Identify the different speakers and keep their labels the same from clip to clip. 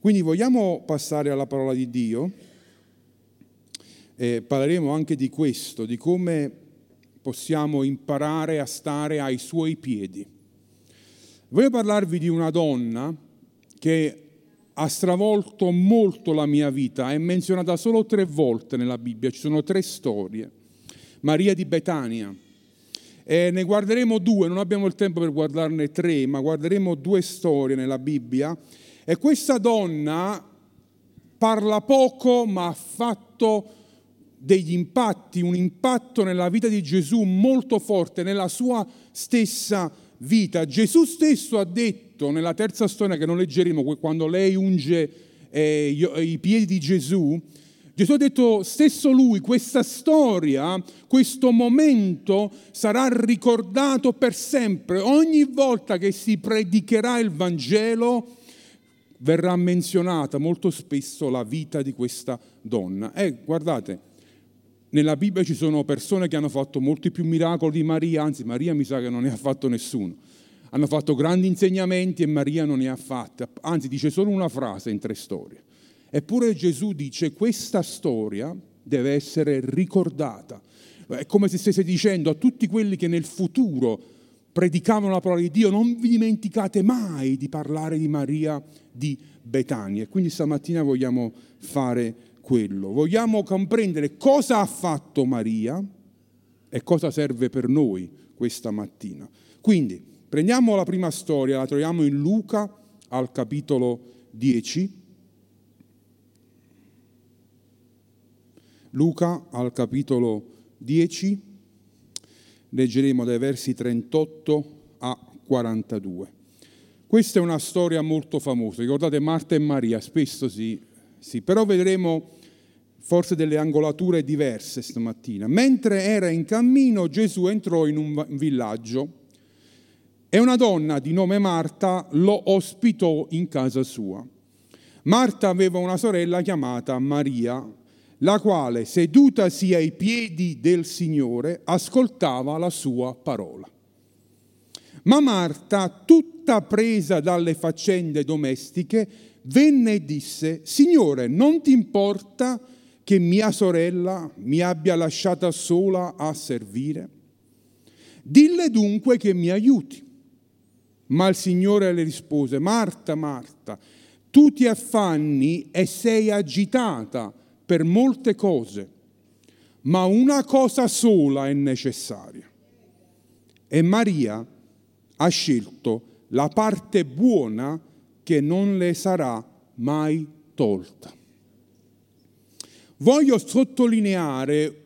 Speaker 1: Quindi vogliamo passare alla parola di Dio? E parleremo anche di questo, di come possiamo imparare a stare ai suoi piedi. Voglio parlarvi di una donna che ha stravolto molto la mia vita, è menzionata solo tre volte nella Bibbia, ci sono tre storie. Maria di Betania. E ne guarderemo due, non abbiamo il tempo per guardarne tre, ma guarderemo due storie nella Bibbia. E questa donna parla poco, ma ha fatto degli impatti, un impatto nella vita di Gesù molto forte, nella sua stessa vita. Gesù stesso ha detto nella terza storia che non leggeremo, quando lei unge eh, i piedi di Gesù, Gesù ha detto stesso lui, questa storia, questo momento sarà ricordato per sempre. Ogni volta che si predicherà il Vangelo verrà menzionata molto spesso la vita di questa donna. E guardate, nella Bibbia ci sono persone che hanno fatto molti più miracoli di Maria, anzi Maria mi sa che non ne ha fatto nessuno. Hanno fatto grandi insegnamenti e Maria non ne ha fatte, anzi dice solo una frase in tre storie. Eppure Gesù dice questa storia deve essere ricordata. È come se stesse dicendo a tutti quelli che nel futuro predicavano la parola di Dio, non vi dimenticate mai di parlare di Maria di Betania. Quindi stamattina vogliamo fare quello. Vogliamo comprendere cosa ha fatto Maria e cosa serve per noi questa mattina. Quindi prendiamo la prima storia, la troviamo in Luca al capitolo 10. Luca al capitolo 10, leggeremo dai versi 38 a 42. Questa è una storia molto famosa, ricordate Marta e Maria, spesso si, sì, però vedremo forse delle angolature diverse stamattina. Mentre era in cammino Gesù entrò in un villaggio e una donna di nome Marta lo ospitò in casa sua. Marta aveva una sorella chiamata Maria, la quale, sedutasi ai piedi del Signore, ascoltava la sua parola. Ma Marta, tutta presa dalle faccende domestiche, venne e disse, Signore, non ti importa che mia sorella mi abbia lasciata sola a servire? Dille dunque che mi aiuti. Ma il Signore le rispose, Marta, Marta, tu ti affanni e sei agitata per molte cose, ma una cosa sola è necessaria. E Maria ha scelto la parte buona che non le sarà mai tolta voglio sottolineare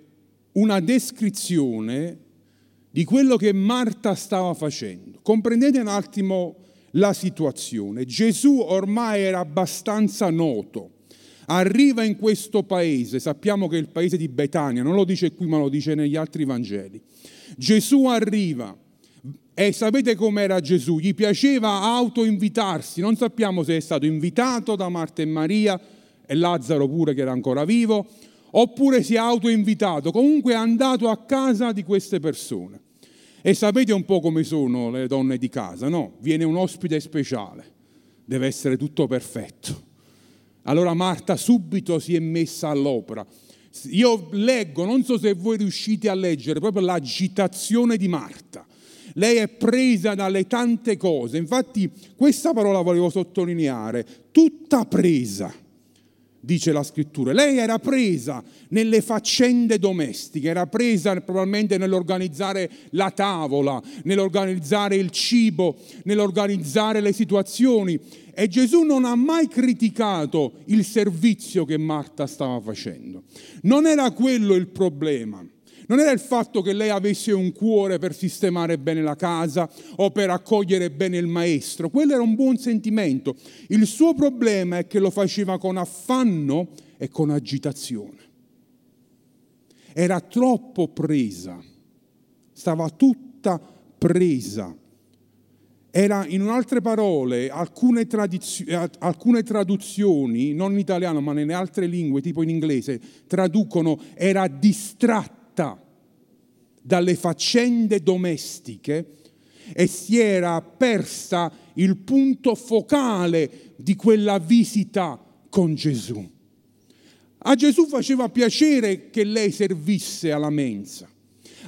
Speaker 1: una descrizione di quello che Marta stava facendo. Comprendete un attimo la situazione. Gesù ormai era abbastanza noto. Arriva in questo paese, sappiamo che è il paese di Betania, non lo dice qui ma lo dice negli altri Vangeli. Gesù arriva e sapete com'era Gesù? Gli piaceva autoinvitarsi, non sappiamo se è stato invitato da Marta e Maria, e Lazzaro pure che era ancora vivo, oppure si è autoinvitato, comunque è andato a casa di queste persone. E sapete un po' come sono le donne di casa, no? Viene un ospite speciale, deve essere tutto perfetto. Allora Marta subito si è messa all'opera. Io leggo, non so se voi riuscite a leggere, proprio l'agitazione di Marta. Lei è presa dalle tante cose. Infatti questa parola volevo sottolineare, tutta presa dice la scrittura. Lei era presa nelle faccende domestiche, era presa probabilmente nell'organizzare la tavola, nell'organizzare il cibo, nell'organizzare le situazioni. E Gesù non ha mai criticato il servizio che Marta stava facendo. Non era quello il problema. Non era il fatto che lei avesse un cuore per sistemare bene la casa o per accogliere bene il maestro, quello era un buon sentimento. Il suo problema è che lo faceva con affanno e con agitazione. Era troppo presa, stava tutta presa. Era, in altre parole, alcune, tradizio- alcune traduzioni, non in italiano ma nelle altre lingue, tipo in inglese, traducono era distratta dalle faccende domestiche e si era persa il punto focale di quella visita con Gesù. A Gesù faceva piacere che lei servisse alla mensa.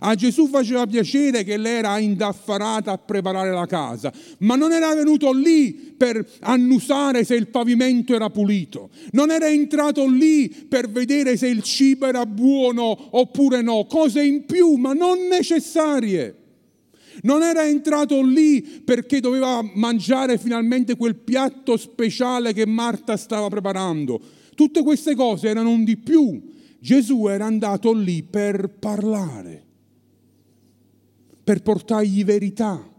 Speaker 1: A Gesù faceva piacere che lei era indaffarata a preparare la casa, ma non era venuto lì per annusare se il pavimento era pulito, non era entrato lì per vedere se il cibo era buono oppure no, cose in più, ma non necessarie. Non era entrato lì perché doveva mangiare finalmente quel piatto speciale che Marta stava preparando. Tutte queste cose erano un di più. Gesù era andato lì per parlare per portargli verità.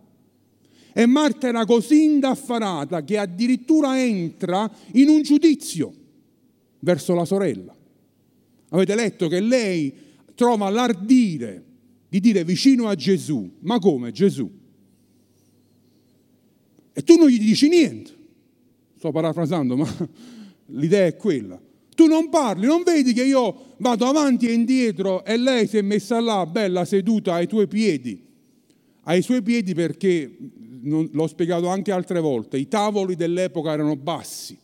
Speaker 1: E Marta era così indaffarata che addirittura entra in un giudizio verso la sorella. Avete letto che lei trova l'ardire di dire vicino a Gesù, ma come Gesù? E tu non gli dici niente. Sto parafrasando, ma l'idea è quella. Tu non parli, non vedi che io vado avanti e indietro e lei si è messa là, bella seduta ai tuoi piedi ai suoi piedi perché, l'ho spiegato anche altre volte, i tavoli dell'epoca erano bassi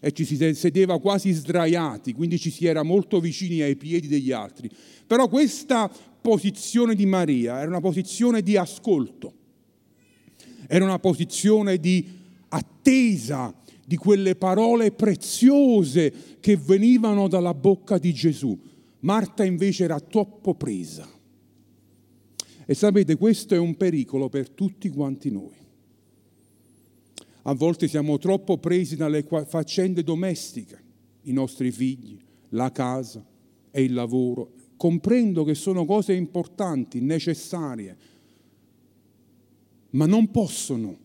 Speaker 1: e ci si sedeva quasi sdraiati, quindi ci si era molto vicini ai piedi degli altri. Però questa posizione di Maria era una posizione di ascolto, era una posizione di attesa di quelle parole preziose che venivano dalla bocca di Gesù. Marta invece era troppo presa e sapete, questo è un pericolo per tutti quanti noi. A volte siamo troppo presi dalle faccende domestiche, i nostri figli, la casa e il lavoro. Comprendo che sono cose importanti, necessarie, ma non possono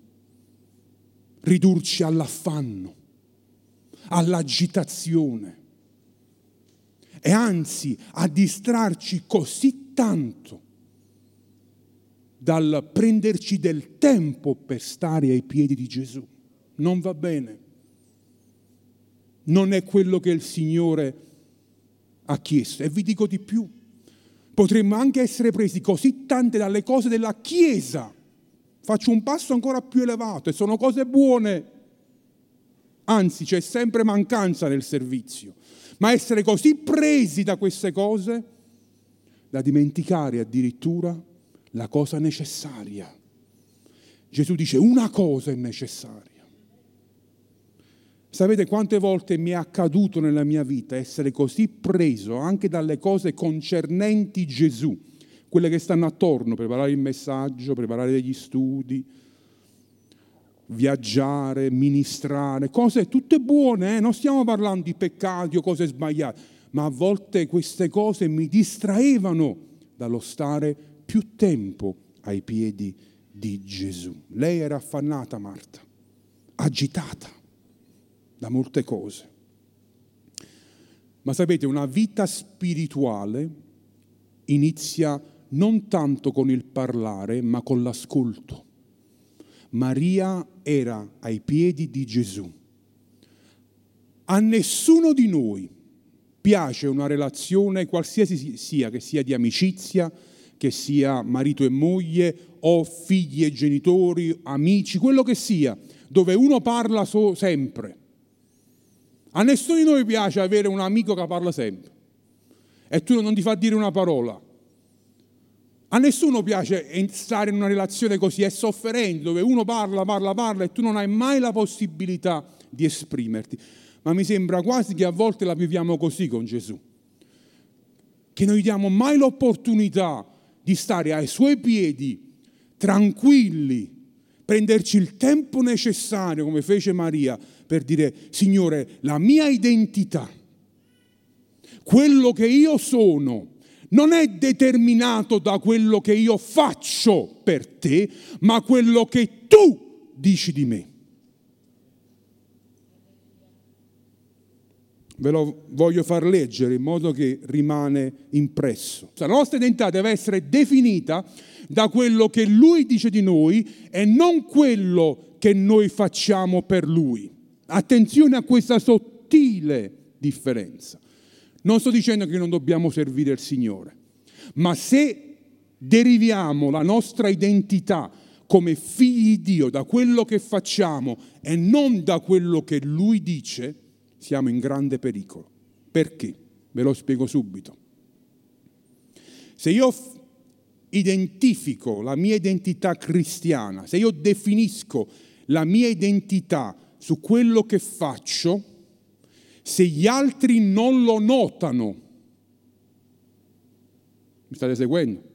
Speaker 1: ridurci all'affanno, all'agitazione e anzi a distrarci così tanto dal prenderci del tempo per stare ai piedi di Gesù. Non va bene. Non è quello che il Signore ha chiesto. E vi dico di più. Potremmo anche essere presi così tante dalle cose della Chiesa. Faccio un passo ancora più elevato e sono cose buone. Anzi, c'è sempre mancanza nel servizio. Ma essere così presi da queste cose da dimenticare addirittura la cosa necessaria. Gesù dice una cosa è necessaria. Sapete quante volte mi è accaduto nella mia vita essere così preso anche dalle cose concernenti Gesù, quelle che stanno attorno, preparare il messaggio, preparare degli studi, viaggiare, ministrare, cose tutte buone, eh? non stiamo parlando di peccati o cose sbagliate, ma a volte queste cose mi distraevano dallo stare più tempo ai piedi di Gesù. Lei era affannata, Marta, agitata da molte cose. Ma sapete, una vita spirituale inizia non tanto con il parlare, ma con l'ascolto. Maria era ai piedi di Gesù. A nessuno di noi piace una relazione qualsiasi sia, che sia di amicizia, che sia marito e moglie o figli e genitori, amici, quello che sia, dove uno parla so sempre. A nessuno di noi piace avere un amico che parla sempre e tu non ti fa dire una parola. A nessuno piace stare in una relazione così, è sofferente, dove uno parla, parla, parla e tu non hai mai la possibilità di esprimerti. Ma mi sembra quasi che a volte la viviamo così con Gesù, che non gli diamo mai l'opportunità di stare ai suoi piedi, tranquilli, prenderci il tempo necessario, come fece Maria, per dire, Signore, la mia identità, quello che io sono, non è determinato da quello che io faccio per te, ma quello che tu dici di me. Ve lo voglio far leggere in modo che rimane impresso. La nostra identità deve essere definita da quello che Lui dice di noi e non quello che noi facciamo per Lui. Attenzione a questa sottile differenza. Non sto dicendo che non dobbiamo servire il Signore, ma se deriviamo la nostra identità come figli di Dio, da quello che facciamo e non da quello che Lui dice, siamo in grande pericolo. Perché? Ve lo spiego subito. Se io identifico la mia identità cristiana, se io definisco la mia identità su quello che faccio, se gli altri non lo notano, mi state seguendo?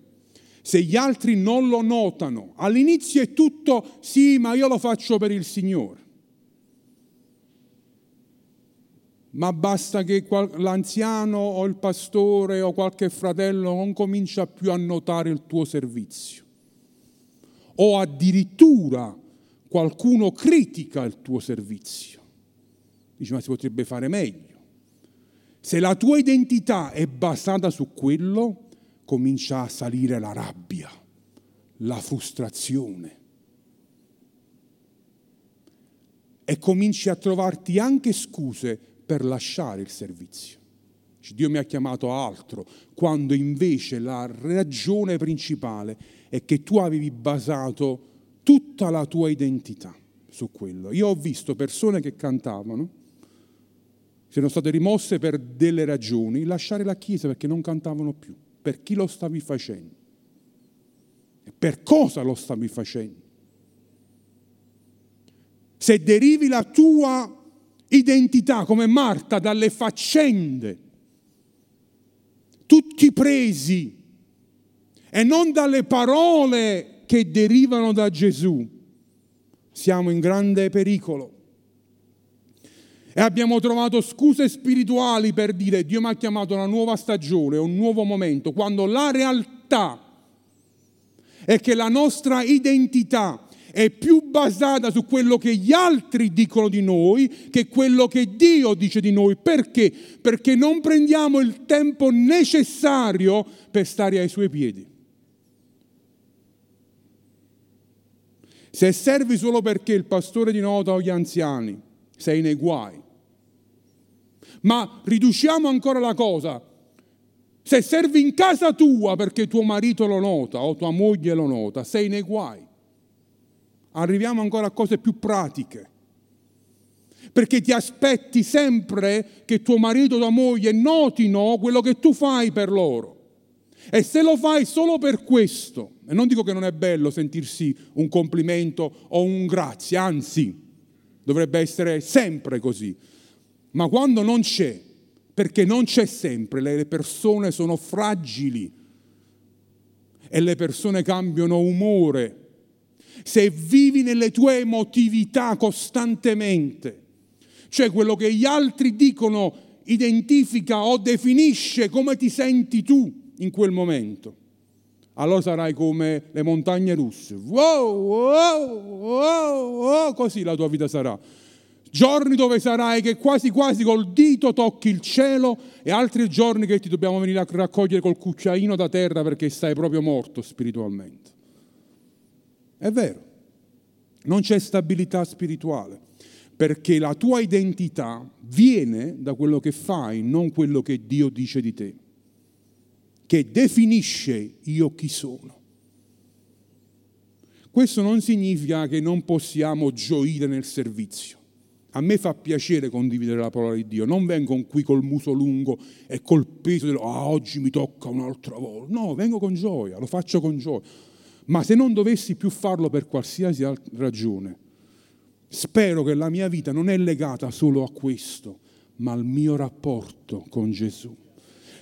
Speaker 1: Se gli altri non lo notano, all'inizio è tutto sì, ma io lo faccio per il Signore. Ma basta che l'anziano o il pastore o qualche fratello non comincia più a notare il tuo servizio. O addirittura qualcuno critica il tuo servizio. Dice ma si potrebbe fare meglio. Se la tua identità è basata su quello, comincia a salire la rabbia, la frustrazione. E cominci a trovarti anche scuse per lasciare il servizio. Dio mi ha chiamato a altro, quando invece la ragione principale è che tu avevi basato tutta la tua identità su quello. Io ho visto persone che cantavano, sono state rimosse per delle ragioni, lasciare la chiesa perché non cantavano più. Per chi lo stavi facendo? Per cosa lo stavi facendo? Se derivi la tua identità come Marta dalle faccende, tutti presi e non dalle parole che derivano da Gesù, siamo in grande pericolo. E abbiamo trovato scuse spirituali per dire Dio mi ha chiamato una nuova stagione, un nuovo momento, quando la realtà è che la nostra identità è più basata su quello che gli altri dicono di noi che quello che Dio dice di noi. Perché? Perché non prendiamo il tempo necessario per stare ai suoi piedi. Se servi solo perché il pastore ti nota o gli anziani, sei nei guai. Ma riduciamo ancora la cosa. Se servi in casa tua perché tuo marito lo nota o tua moglie lo nota, sei nei guai arriviamo ancora a cose più pratiche. Perché ti aspetti sempre che tuo marito o tua moglie notino quello che tu fai per loro. E se lo fai solo per questo, e non dico che non è bello sentirsi un complimento o un grazie, anzi, dovrebbe essere sempre così. Ma quando non c'è, perché non c'è sempre, le persone sono fragili e le persone cambiano umore se vivi nelle tue emotività costantemente, cioè quello che gli altri dicono identifica o definisce come ti senti tu in quel momento, allora sarai come le montagne russe. Wow, wow, wow, wow, così la tua vita sarà. Giorni dove sarai che quasi quasi col dito tocchi il cielo e altri giorni che ti dobbiamo venire a raccogliere col cucciaino da terra perché stai proprio morto spiritualmente. È vero, non c'è stabilità spirituale, perché la tua identità viene da quello che fai, non quello che Dio dice di te, che definisce io chi sono. Questo non significa che non possiamo gioire nel servizio. A me fa piacere condividere la parola di Dio, non vengo qui col muso lungo e col peso del ah, oggi mi tocca un'altra volta. No, vengo con gioia, lo faccio con gioia. Ma se non dovessi più farlo per qualsiasi ragione, spero che la mia vita non è legata solo a questo, ma al mio rapporto con Gesù.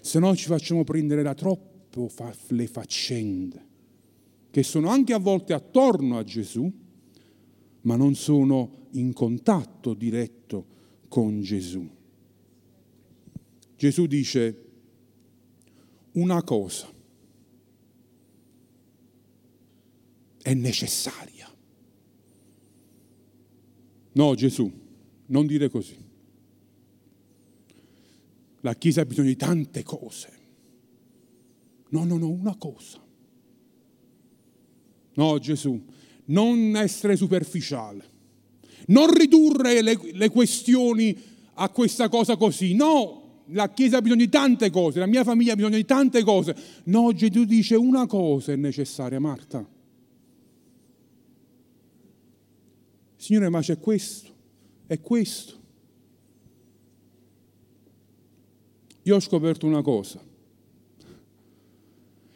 Speaker 1: Se no ci facciamo prendere da troppo le faccende, che sono anche a volte attorno a Gesù, ma non sono in contatto diretto con Gesù. Gesù dice una cosa è necessaria. No, Gesù, non dire così. La Chiesa ha bisogno di tante cose. No, no, no, una cosa. No, Gesù, non essere superficiale. Non ridurre le, le questioni a questa cosa così. No, la Chiesa ha bisogno di tante cose, la mia famiglia ha bisogno di tante cose. No, Gesù dice una cosa è necessaria, Marta Signore, ma c'è questo, è questo. Io ho scoperto una cosa.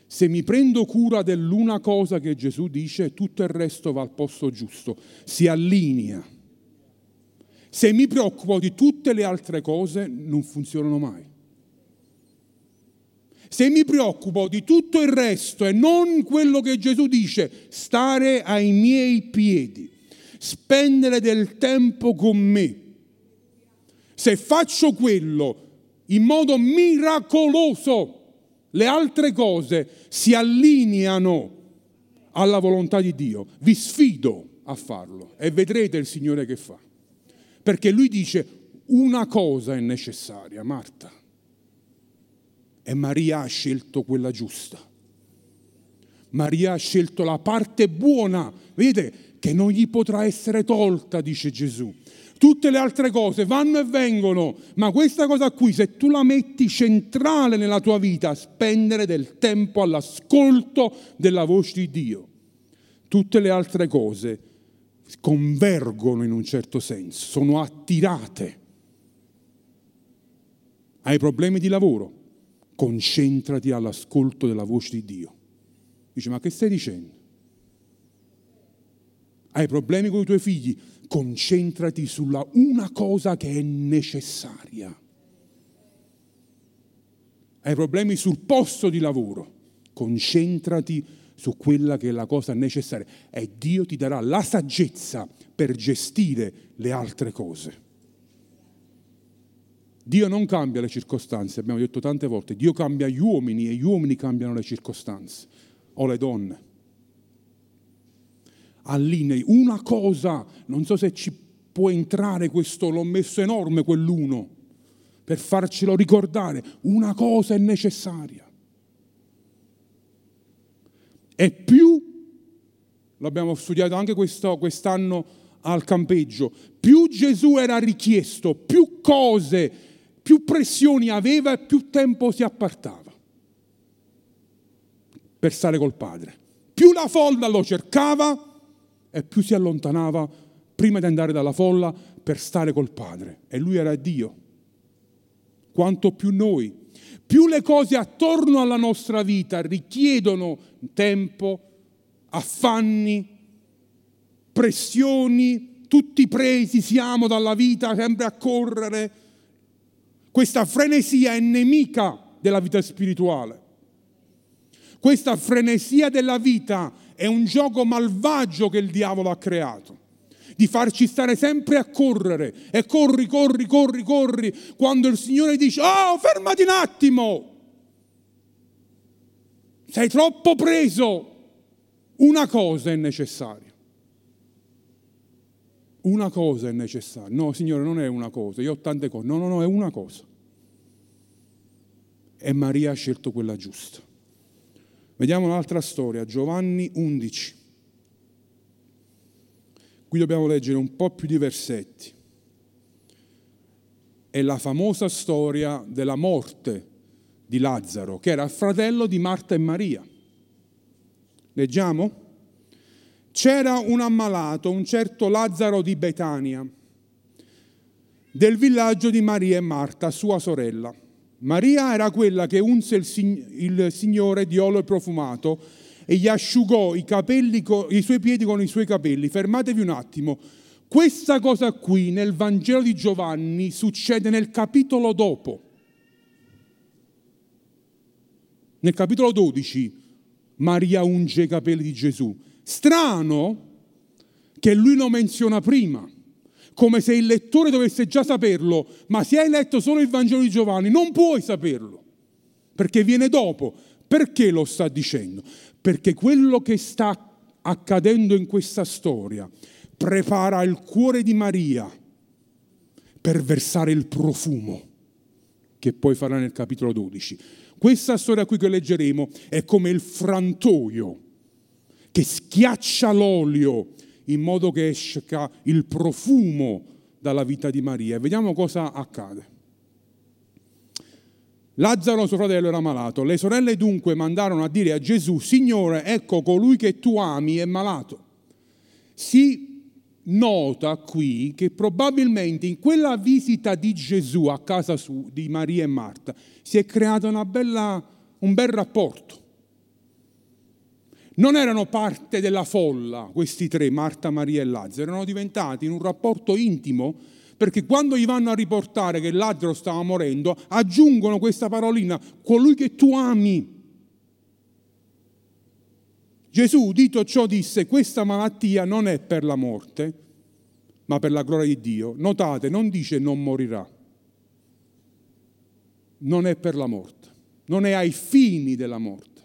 Speaker 1: Se mi prendo cura dell'una cosa che Gesù dice, tutto il resto va al posto giusto, si allinea. Se mi preoccupo di tutte le altre cose, non funzionano mai. Se mi preoccupo di tutto il resto e non quello che Gesù dice, stare ai miei piedi, spendere del tempo con me, se faccio quello in modo miracoloso, le altre cose si allineano alla volontà di Dio. Vi sfido a farlo e vedrete il Signore che fa. Perché lui dice una cosa è necessaria, Marta. E Maria ha scelto quella giusta. Maria ha scelto la parte buona, vedete, che non gli potrà essere tolta, dice Gesù. Tutte le altre cose vanno e vengono, ma questa cosa qui, se tu la metti centrale nella tua vita, spendere del tempo all'ascolto della voce di Dio, tutte le altre cose convergono in un certo senso, sono attirate. Hai problemi di lavoro? concentrati all'ascolto della voce di Dio. Dice, ma che stai dicendo? Hai problemi con i tuoi figli? Concentrati sulla una cosa che è necessaria. Hai problemi sul posto di lavoro? Concentrati su quella che è la cosa necessaria e Dio ti darà la saggezza per gestire le altre cose. Dio non cambia le circostanze, abbiamo detto tante volte, Dio cambia gli uomini e gli uomini cambiano le circostanze, o le donne. Allinei una cosa, non so se ci può entrare questo, l'ho messo enorme quell'uno, per farcelo ricordare, una cosa è necessaria. E più, l'abbiamo studiato anche questo, quest'anno al campeggio, più Gesù era richiesto, più cose più pressioni aveva e più tempo si appartava per stare col padre. Più la folla lo cercava e più si allontanava prima di andare dalla folla per stare col padre. E lui era Dio. Quanto più noi, più le cose attorno alla nostra vita richiedono tempo, affanni, pressioni, tutti presi siamo dalla vita sempre a correre questa frenesia è nemica della vita spirituale. Questa frenesia della vita è un gioco malvagio che il diavolo ha creato di farci stare sempre a correre e corri, corri, corri, corri, quando il Signore dice, oh, fermati un attimo, sei troppo preso, una cosa è necessaria. Una cosa è necessaria. No, Signore, non è una cosa, io ho tante cose. No, no, no, è una cosa e Maria ha scelto quella giusta. Vediamo un'altra storia, Giovanni 11. Qui dobbiamo leggere un po' più di versetti. È la famosa storia della morte di Lazzaro, che era fratello di Marta e Maria. Leggiamo? C'era un ammalato, un certo Lazzaro di Betania, del villaggio di Maria e Marta, sua sorella. Maria era quella che unse il, Signore di olio profumato e gli asciugò i, capelli, i suoi piedi con i suoi capelli. Fermatevi un attimo. Questa cosa qui nel Vangelo di Giovanni succede nel capitolo dopo. Nel capitolo 12 Maria unge i capelli di Gesù. Strano che lui lo menziona prima come se il lettore dovesse già saperlo, ma se hai letto solo il Vangelo di Giovanni non puoi saperlo, perché viene dopo. Perché lo sta dicendo? Perché quello che sta accadendo in questa storia prepara il cuore di Maria per versare il profumo che poi farà nel capitolo 12. Questa storia qui che leggeremo è come il frantoio che schiaccia l'olio in modo che esca il profumo dalla vita di Maria. E vediamo cosa accade. Lazzaro, suo fratello, era malato. Le sorelle dunque mandarono a dire a Gesù, Signore, ecco colui che tu ami è malato. Si nota qui che probabilmente in quella visita di Gesù a casa su, di Maria e Marta si è creato bella, un bel rapporto. Non erano parte della folla questi tre, Marta, Maria e Lazzaro, erano diventati in un rapporto intimo perché quando gli vanno a riportare che Lazzaro stava morendo, aggiungono questa parolina, colui che tu ami. Gesù, dito ciò, disse, questa malattia non è per la morte, ma per la gloria di Dio. Notate, non dice non morirà, non è per la morte, non è ai fini della morte,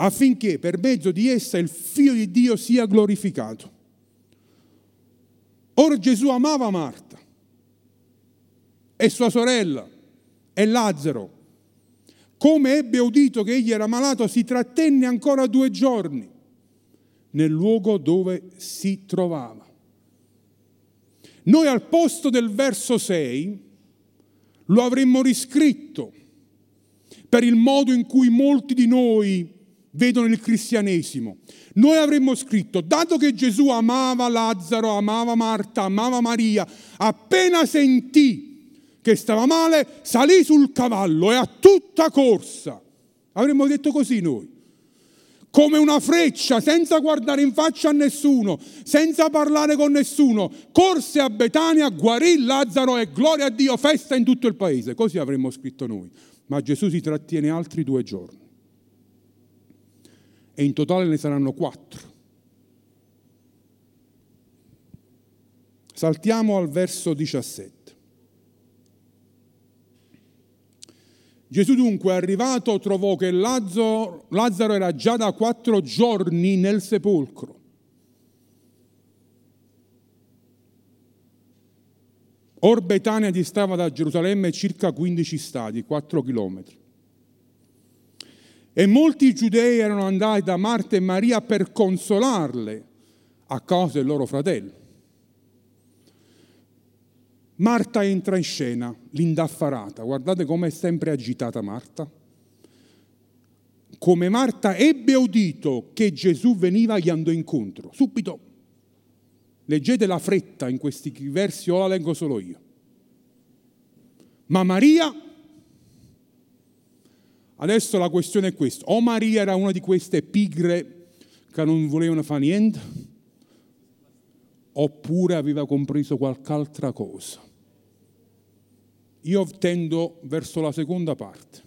Speaker 1: affinché per mezzo di essa il Figlio di Dio sia glorificato. Ora Gesù amava Marta e sua sorella e Lazzaro come ebbe udito che egli era malato, si trattenne ancora due giorni nel luogo dove si trovava. Noi al posto del verso 6 lo avremmo riscritto per il modo in cui molti di noi vedono il cristianesimo. Noi avremmo scritto, dato che Gesù amava Lazzaro, amava Marta, amava Maria, appena sentì che stava male, salì sul cavallo e a tutta corsa. Avremmo detto così noi. Come una freccia, senza guardare in faccia a nessuno, senza parlare con nessuno, corse a Betania, guarì Lazzaro e gloria a Dio, festa in tutto il paese. Così avremmo scritto noi. Ma Gesù si trattiene altri due giorni. E in totale ne saranno quattro. Saltiamo al verso 17. Gesù dunque arrivato trovò che Lazzaro, Lazzaro era già da quattro giorni nel sepolcro. Or Betania distava da Gerusalemme circa 15 stadi, 4 chilometri. E molti giudei erano andati da Marta e Maria per consolarle a causa del loro fratello. Marta entra in scena, l'indaffarata. Guardate come è sempre agitata Marta. Come Marta ebbe udito che Gesù veniva, gli andò incontro. Subito. Leggete la fretta in questi versi o la leggo solo io. Ma Maria, adesso la questione è questa, o Maria era una di queste pigre che non volevano fare niente, oppure aveva compreso qualche altra cosa. Io tendo verso la seconda parte,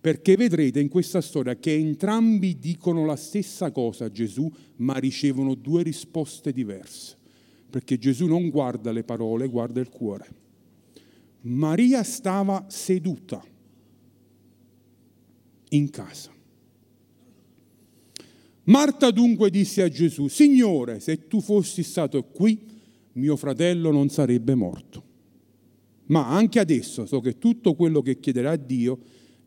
Speaker 1: perché vedrete in questa storia che entrambi dicono la stessa cosa a Gesù, ma ricevono due risposte diverse, perché Gesù non guarda le parole, guarda il cuore. Maria stava seduta in casa. Marta dunque disse a Gesù, Signore, se tu fossi stato qui, mio fratello non sarebbe morto ma anche adesso so che tutto quello che chiederà a Dio,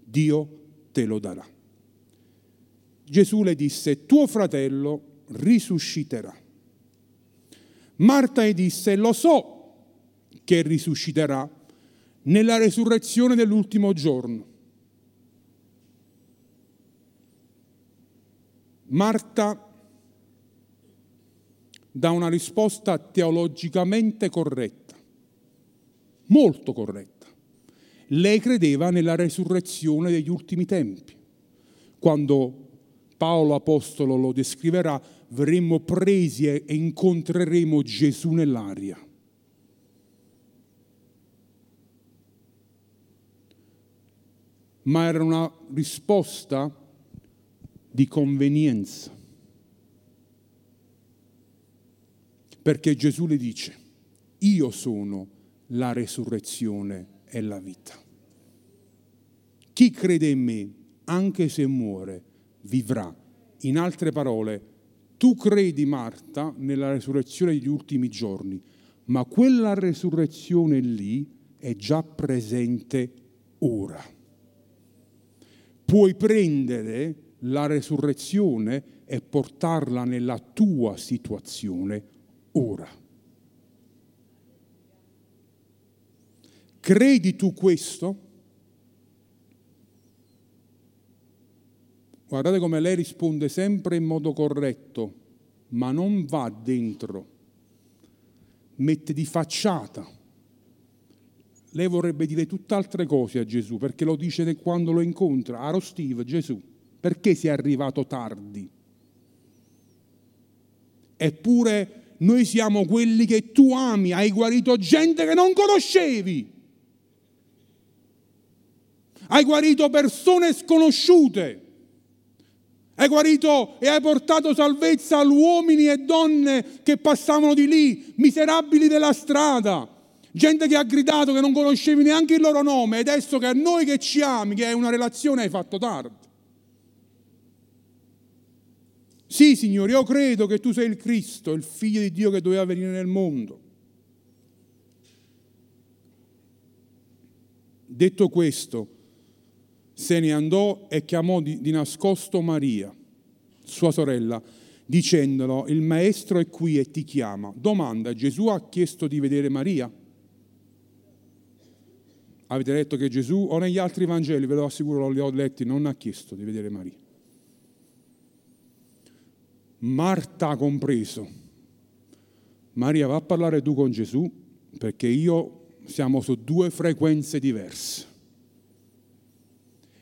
Speaker 1: Dio te lo darà. Gesù le disse, tuo fratello risusciterà. Marta gli disse, lo so che risusciterà nella resurrezione dell'ultimo giorno. Marta dà una risposta teologicamente corretta molto corretta. Lei credeva nella resurrezione degli ultimi tempi. Quando Paolo Apostolo lo descriverà, verremo presi e incontreremo Gesù nell'aria. Ma era una risposta di convenienza. Perché Gesù le dice, io sono la resurrezione e la vita. Chi crede in me, anche se muore, vivrà. In altre parole, tu credi, Marta, nella resurrezione degli ultimi giorni, ma quella resurrezione lì è già presente ora. Puoi prendere la resurrezione e portarla nella tua situazione ora. Credi tu questo? Guardate come lei risponde sempre in modo corretto, ma non va dentro, mette di facciata. Lei vorrebbe dire tutt'altre cose a Gesù, perché lo dice quando lo incontra. Aro Steve, Gesù, perché sei arrivato tardi? Eppure noi siamo quelli che tu ami, hai guarito gente che non conoscevi. Hai guarito persone sconosciute. Hai guarito e hai portato salvezza a uomini e donne che passavano di lì, miserabili della strada. Gente che ha gridato che non conoscevi neanche il loro nome e adesso che a noi che ci ami, che hai una relazione, hai fatto tardi. Sì, Signore, io credo che tu sei il Cristo, il figlio di Dio che doveva venire nel mondo. Detto questo, se ne andò e chiamò di, di nascosto Maria, sua sorella, dicendolo, il maestro è qui e ti chiama. Domanda, Gesù ha chiesto di vedere Maria? Avete letto che Gesù, o negli altri Vangeli, ve lo assicuro, li ho letti, non ha chiesto di vedere Maria. Marta ha compreso. Maria, va a parlare tu con Gesù perché io siamo su due frequenze diverse.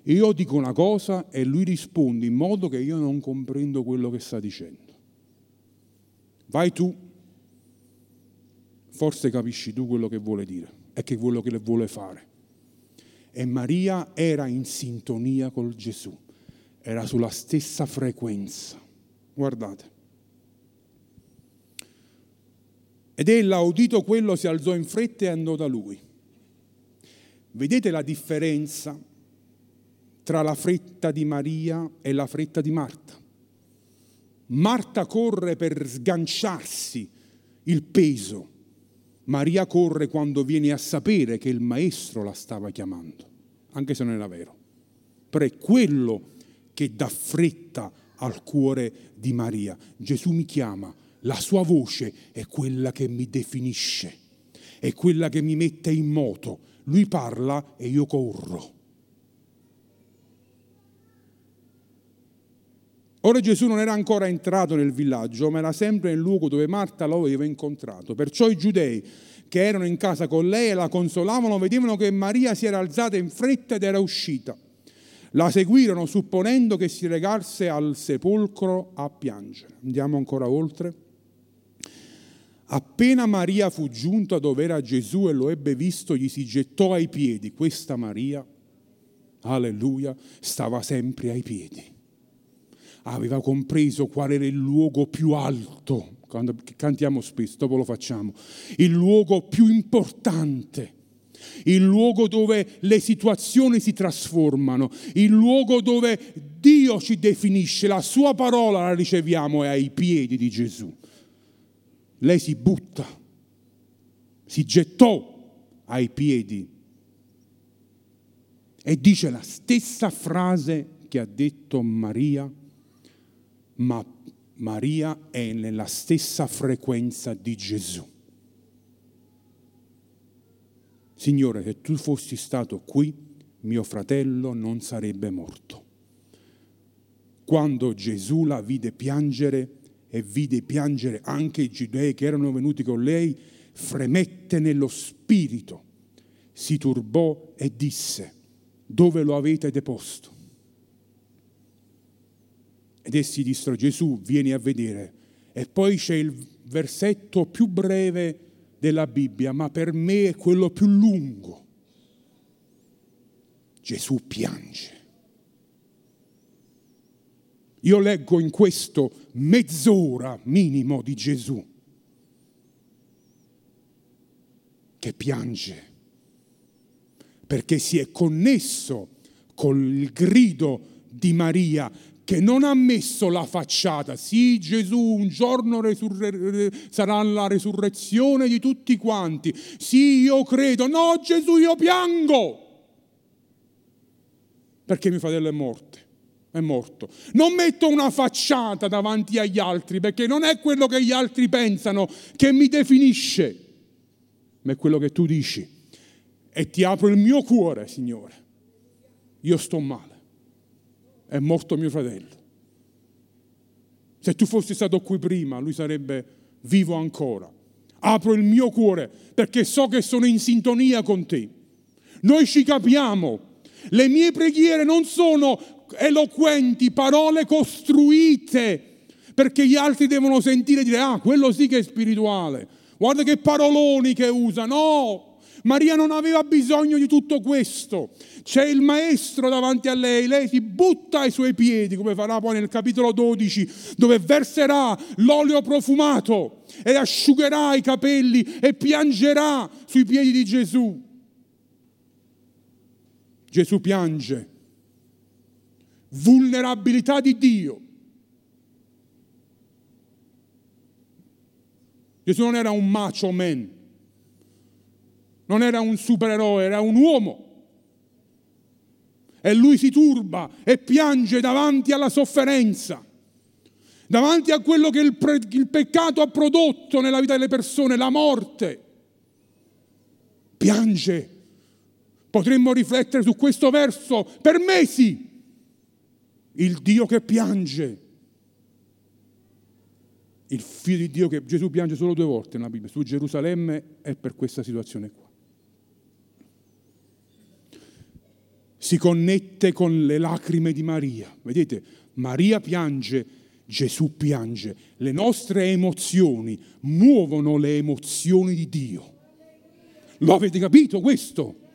Speaker 1: Io dico una cosa e lui risponde in modo che io non comprendo quello che sta dicendo. Vai tu, forse capisci tu quello che vuole dire e che quello che vuole fare. E Maria era in sintonia con Gesù, era sulla stessa frequenza. Guardate. Ed ella, udito quello, si alzò in fretta e andò da lui. Vedete la differenza tra la fretta di Maria e la fretta di Marta? Marta corre per sganciarsi il peso. Maria corre quando viene a sapere che il maestro la stava chiamando, anche se non era vero. Però è quello che dà fretta al cuore di Maria. Gesù mi chiama, la sua voce è quella che mi definisce, è quella che mi mette in moto. Lui parla e io corro. Ora Gesù non era ancora entrato nel villaggio, ma era sempre nel luogo dove Marta lo aveva incontrato. Perciò i giudei che erano in casa con lei e la consolavano vedevano che Maria si era alzata in fretta ed era uscita. La seguirono supponendo che si regasse al sepolcro a piangere. Andiamo ancora oltre. Appena Maria fu giunta dove era Gesù e lo ebbe visto, gli si gettò ai piedi. Questa Maria, alleluia, stava sempre ai piedi. Aveva compreso qual era il luogo più alto, quando cantiamo spesso, dopo lo facciamo, il luogo più importante il luogo dove le situazioni si trasformano, il luogo dove Dio ci definisce, la sua parola la riceviamo è ai piedi di Gesù. Lei si butta, si gettò ai piedi e dice la stessa frase che ha detto Maria, ma Maria è nella stessa frequenza di Gesù. Signore, se tu fossi stato qui, mio fratello non sarebbe morto. Quando Gesù la vide piangere e vide piangere anche i giudei che erano venuti con lei, fremette nello spirito, si turbò e disse, dove lo avete deposto? Ed essi dissero, Gesù, vieni a vedere. E poi c'è il versetto più breve della Bibbia, ma per me è quello più lungo. Gesù piange. Io leggo in questo mezz'ora minimo di Gesù che piange perché si è connesso col grido di Maria che non ha messo la facciata. Sì, Gesù un giorno resurre- sarà la resurrezione di tutti quanti. Sì, io credo. No, Gesù, io piango. Perché mio fratello è morto. È morto. Non metto una facciata davanti agli altri perché non è quello che gli altri pensano che mi definisce, ma è quello che tu dici. E ti apro il mio cuore, Signore. Io sto male è morto mio fratello. Se tu fossi stato qui prima, lui sarebbe vivo ancora. Apro il mio cuore perché so che sono in sintonia con te. Noi ci capiamo. Le mie preghiere non sono eloquenti, parole costruite perché gli altri devono sentire e dire ah, quello sì che è spirituale. Guarda che paroloni che usa. No, Maria non aveva bisogno di tutto questo. C'è il maestro davanti a lei, lei si butta ai suoi piedi, come farà poi nel capitolo 12, dove verserà l'olio profumato e asciugherà i capelli e piangerà sui piedi di Gesù. Gesù piange. Vulnerabilità di Dio. Gesù non era un macho man non era un supereroe, era un uomo. E lui si turba e piange davanti alla sofferenza, davanti a quello che il, pre- il peccato ha prodotto nella vita delle persone, la morte. Piange. Potremmo riflettere su questo verso per mesi. Il Dio che piange. Il figlio di Dio che Gesù piange solo due volte nella Bibbia, su Gerusalemme e per questa situazione qua. Si connette con le lacrime di Maria. Vedete, Maria piange, Gesù piange. Le nostre emozioni muovono le emozioni di Dio. Lo avete capito questo?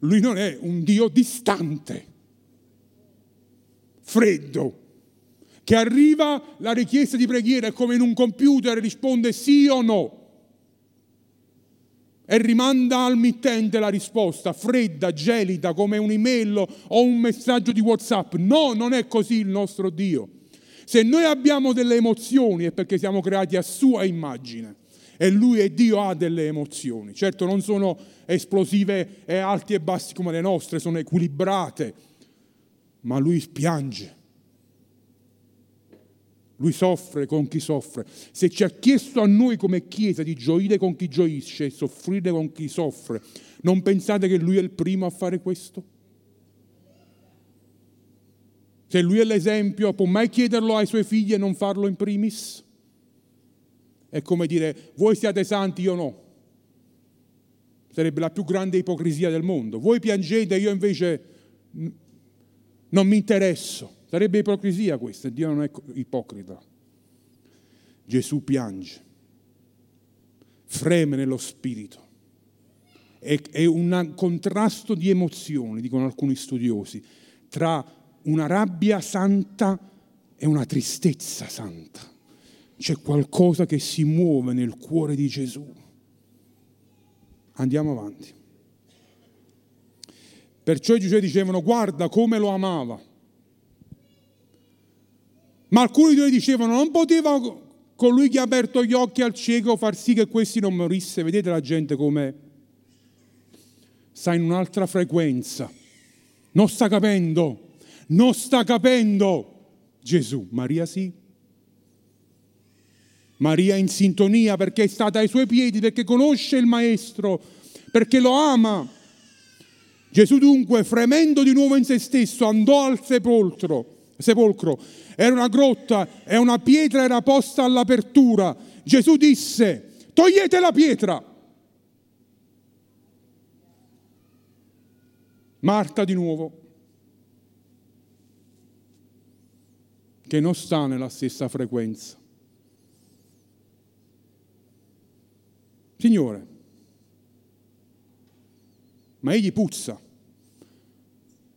Speaker 1: Lui non è un Dio distante, freddo, che arriva la richiesta di preghiera come in un computer e risponde sì o no e rimanda al mittente la risposta, fredda, gelida, come un'email o un messaggio di WhatsApp. No, non è così il nostro Dio. Se noi abbiamo delle emozioni è perché siamo creati a sua immagine e lui e Dio ha delle emozioni. Certo non sono esplosive e alti e bassi come le nostre, sono equilibrate, ma lui piange lui soffre con chi soffre. Se ci ha chiesto a noi come Chiesa di gioire con chi gioisce e soffrire con chi soffre, non pensate che Lui è il primo a fare questo? Se Lui è l'esempio, può mai chiederlo ai suoi figli e non farlo in primis? È come dire, voi siate santi, io no. Sarebbe la più grande ipocrisia del mondo. Voi piangete, io invece non mi interesso. Sarebbe ipocrisia questa, Dio non è ipocrita. Gesù piange, freme nello spirito. È, è un contrasto di emozioni, dicono alcuni studiosi, tra una rabbia santa e una tristezza santa. C'è qualcosa che si muove nel cuore di Gesù. Andiamo avanti. Perciò i Giudei dicevano guarda come lo amava. Ma alcuni di noi dicevano non poteva colui che ha aperto gli occhi al cieco far sì che questi non morisse. Vedete la gente come sta in un'altra frequenza. Non sta capendo, non sta capendo Gesù. Maria sì. Maria in sintonia perché è stata ai suoi piedi, perché conosce il Maestro, perché lo ama. Gesù dunque, fremendo di nuovo in se stesso, andò al sepolcro sepolcro. Era una grotta e una pietra era posta all'apertura. Gesù disse, togliete la pietra. Marta di nuovo, che non sta nella stessa frequenza. Signore, ma egli puzza.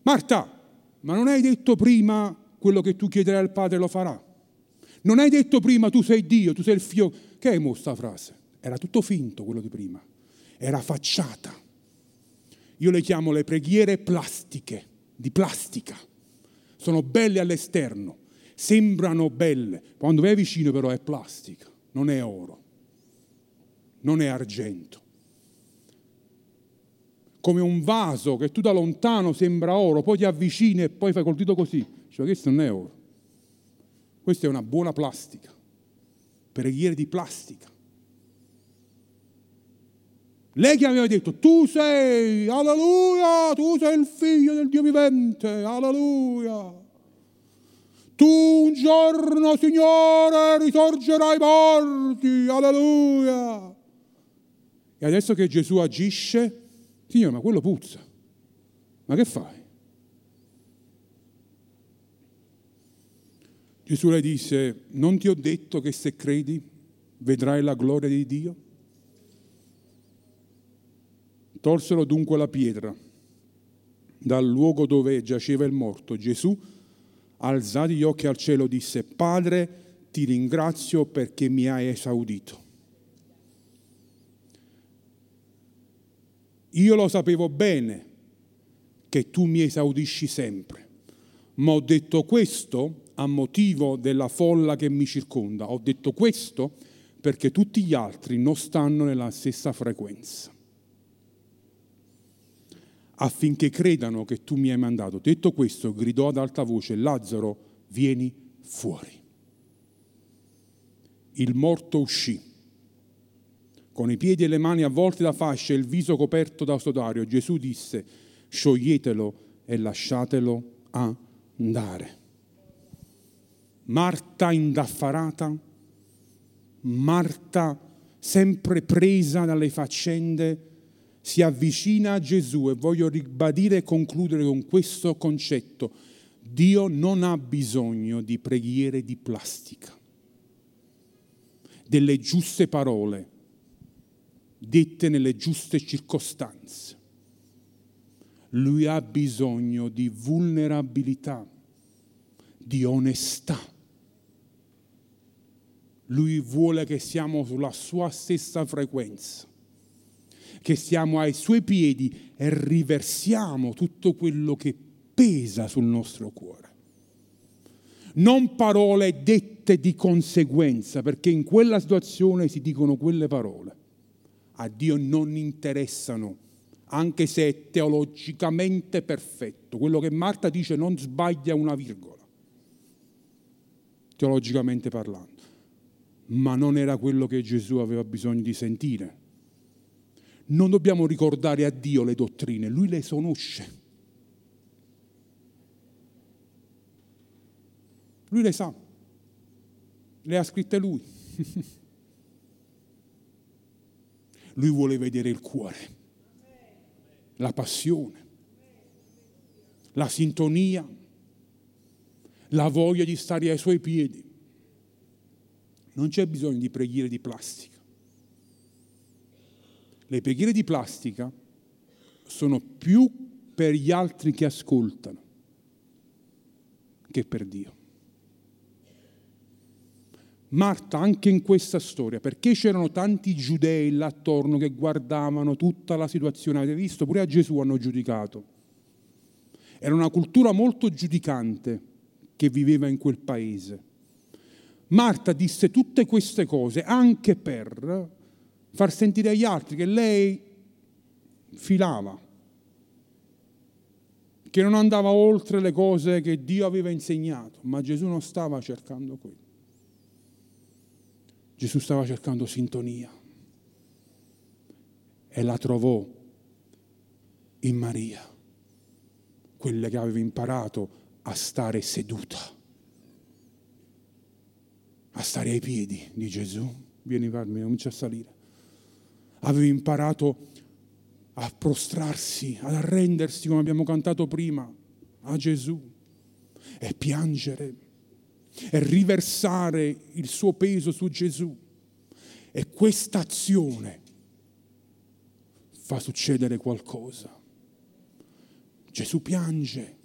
Speaker 1: Marta, ma non hai detto prima quello che tu chiederai al Padre lo farà. Non hai detto prima tu sei Dio, tu sei il figlio. Che è questa frase? Era tutto finto quello di prima. Era facciata. Io le chiamo le preghiere plastiche, di plastica. Sono belle all'esterno, sembrano belle. Quando vai vicino però è plastica, non è oro, non è argento. Come un vaso che tu da lontano sembra oro, poi ti avvicini e poi fai col dito così cioè questo non è oro. Questa è una buona plastica, preghiere di plastica. Lei che aveva detto, tu sei, alleluia, tu sei il figlio del Dio vivente, alleluia. Tu un giorno, Signore, risorgerai morti, alleluia. E adesso che Gesù agisce, Signore, ma quello puzza. Ma che fai? Gesù le disse, non ti ho detto che se credi vedrai la gloria di Dio? Tolsero dunque la pietra dal luogo dove giaceva il morto. Gesù, alzati gli occhi al cielo, disse, Padre, ti ringrazio perché mi hai esaudito. Io lo sapevo bene che tu mi esaudisci sempre, ma ho detto questo a motivo della folla che mi circonda. Ho detto questo perché tutti gli altri non stanno nella stessa frequenza affinché credano che tu mi hai mandato. Detto questo, gridò ad alta voce, Lazzaro, vieni fuori. Il morto uscì, con i piedi e le mani avvolti da fasce e il viso coperto da sodario. Gesù disse, scioglietelo e lasciatelo andare. Marta indaffarata, Marta sempre presa dalle faccende, si avvicina a Gesù e voglio ribadire e concludere con questo concetto. Dio non ha bisogno di preghiere di plastica, delle giuste parole, dette nelle giuste circostanze. Lui ha bisogno di vulnerabilità, di onestà. Lui vuole che siamo sulla sua stessa frequenza che siamo ai suoi piedi e riversiamo tutto quello che pesa sul nostro cuore. Non parole dette di conseguenza, perché in quella situazione si dicono quelle parole. A Dio non interessano, anche se è teologicamente perfetto. Quello che Marta dice non sbaglia una virgola, teologicamente parlando. Ma non era quello che Gesù aveva bisogno di sentire non dobbiamo ricordare a Dio le dottrine, Lui le conosce. Lui le sa, le ha scritte Lui. Lui vuole vedere il cuore, la passione, la sintonia, la voglia di stare ai Suoi piedi. Non c'è bisogno di preghiere di plastica. Le preghiere di plastica sono più per gli altri che ascoltano che per Dio. Marta, anche in questa storia, perché c'erano tanti giudei là attorno che guardavano tutta la situazione, avete visto, pure a Gesù hanno giudicato. Era una cultura molto giudicante che viveva in quel paese. Marta disse tutte queste cose anche per far sentire agli altri che lei filava, che non andava oltre le cose che Dio aveva insegnato, ma Gesù non stava cercando quello. Gesù stava cercando sintonia e la trovò in Maria, quella che aveva imparato a stare seduta, a stare ai piedi di Gesù. Vieni, Carmine, comincia a salire aveva imparato a prostrarsi, ad arrendersi, come abbiamo cantato prima, a Gesù e piangere e riversare il suo peso su Gesù. E questa azione fa succedere qualcosa. Gesù piange,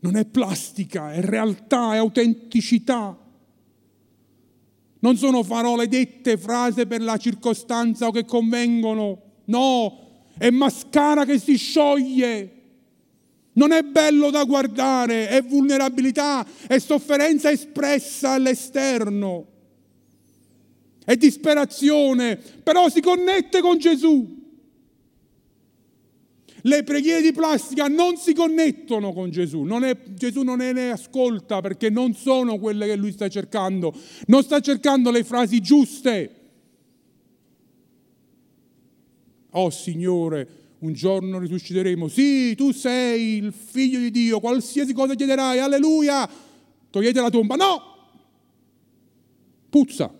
Speaker 1: non è plastica, è realtà, è autenticità. Non sono parole dette, frasi per la circostanza o che convengono. No, è mascara che si scioglie. Non è bello da guardare, è vulnerabilità, è sofferenza espressa all'esterno. È disperazione, però si connette con Gesù. Le preghiere di plastica non si connettono con Gesù, non è, Gesù non ne ascolta perché non sono quelle che lui sta cercando, non sta cercando le frasi giuste. Oh Signore, un giorno risusciteremo. Sì, tu sei il figlio di Dio, qualsiasi cosa chiederai, alleluia. Togliete la tomba. No! Puzza.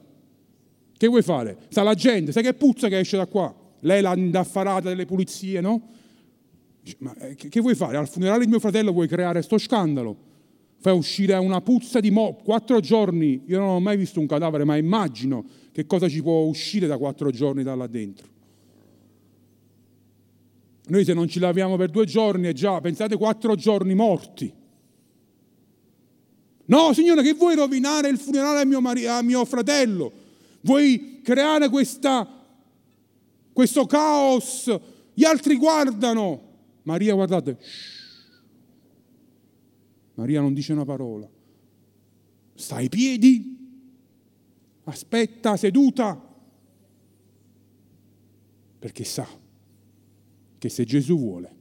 Speaker 1: Che vuoi fare? Sta la gente, sai che puzza che esce da qua? Lei l'ha indaffarata delle pulizie, no? Ma eh, che vuoi fare? Al funerale di mio fratello vuoi creare sto scandalo? Fai uscire una puzza di mo... Quattro giorni, io non ho mai visto un cadavere, ma immagino che cosa ci può uscire da quattro giorni da là dentro. Noi se non ci laviamo per due giorni è già, pensate, quattro giorni morti. No, Signore, che vuoi rovinare il funerale a mio, mari- a mio fratello? Vuoi creare questa, questo caos? Gli altri guardano. Maria, guardate. Maria non dice una parola. Sta ai piedi, aspetta seduta, perché sa che se Gesù vuole,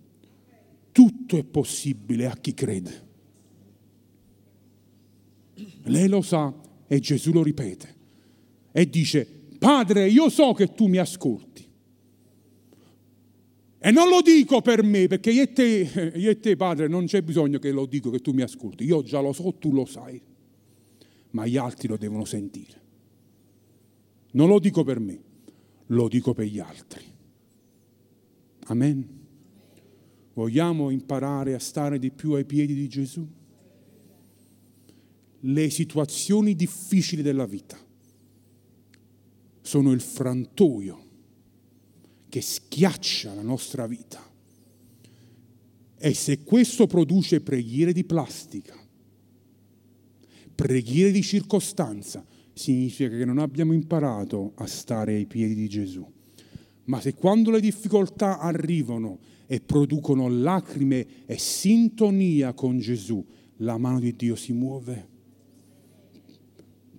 Speaker 1: tutto è possibile a chi crede. Lei lo sa e Gesù lo ripete e dice, Padre, io so che tu mi ascolti. E non lo dico per me, perché io e, te, io e te, Padre, non c'è bisogno che lo dico, che tu mi ascolti. Io già lo so, tu lo sai. Ma gli altri lo devono sentire. Non lo dico per me, lo dico per gli altri. Amen. Vogliamo imparare a stare di più ai piedi di Gesù? Le situazioni difficili della vita sono il frantoio che schiaccia la nostra vita. E se questo produce preghiere di plastica, preghiere di circostanza, significa che non abbiamo imparato a stare ai piedi di Gesù. Ma se quando le difficoltà arrivano e producono lacrime e sintonia con Gesù, la mano di Dio si muove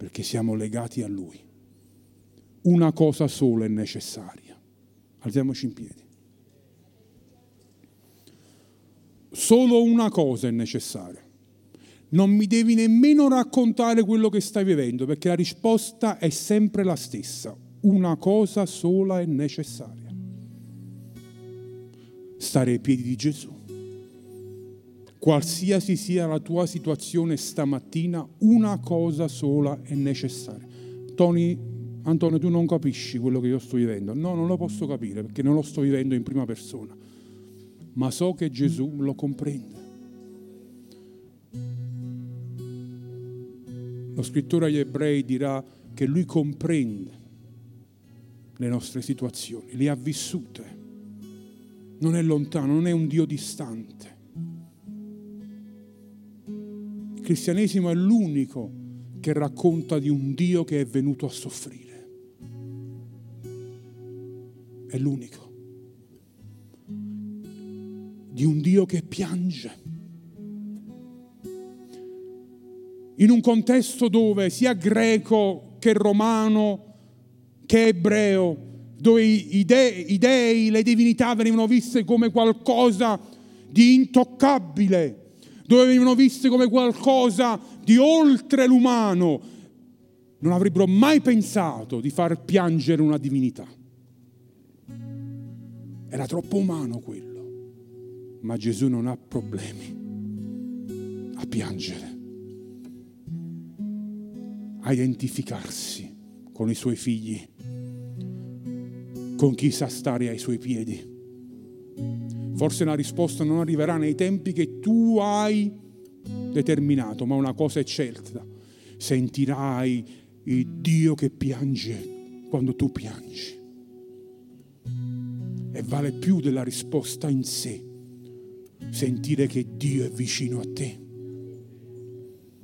Speaker 1: perché siamo legati a Lui. Una cosa sola è necessaria. Alziamoci in piedi. Solo una cosa è necessaria. Non mi devi nemmeno raccontare quello che stai vivendo, perché la risposta è sempre la stessa. Una cosa sola è necessaria. Stare ai piedi di Gesù. Qualsiasi sia la tua situazione stamattina, una cosa sola è necessaria. Tony, Antonio, tu non capisci quello che io sto vivendo. No, non lo posso capire perché non lo sto vivendo in prima persona. Ma so che Gesù lo comprende. Lo scrittore agli ebrei dirà che lui comprende le nostre situazioni, le ha vissute. Non è lontano, non è un Dio distante. Il cristianesimo è l'unico che racconta di un Dio che è venuto a soffrire. È l'unico. Di un Dio che piange in un contesto dove sia greco che romano che ebreo, dove i dei, i dei, le divinità venivano viste come qualcosa di intoccabile, dove venivano viste come qualcosa di oltre l'umano, non avrebbero mai pensato di far piangere una divinità. Era troppo umano quello, ma Gesù non ha problemi a piangere a identificarsi con i suoi figli, con chi sa stare ai suoi piedi. Forse la risposta non arriverà nei tempi che tu hai determinato, ma una cosa è certa, sentirai il Dio che piange quando tu piangi. E vale più della risposta in sé, sentire che Dio è vicino a te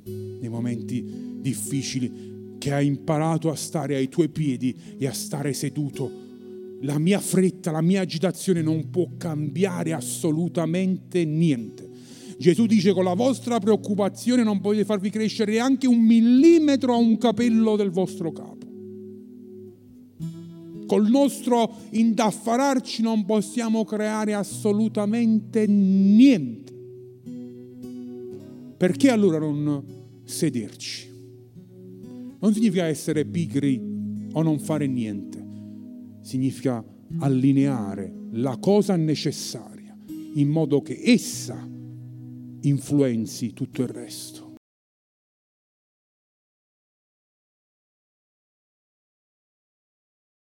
Speaker 1: nei momenti difficili, che hai imparato a stare ai tuoi piedi e a stare seduto. La mia fretta, la mia agitazione non può cambiare assolutamente niente. Gesù dice con la vostra preoccupazione non potete farvi crescere neanche un millimetro a un capello del vostro capo. Col nostro indaffararci non possiamo creare assolutamente niente. Perché allora non sederci? non significa essere pigri o non fare niente, significa allineare la cosa necessaria in modo che essa influenzi tutto il resto.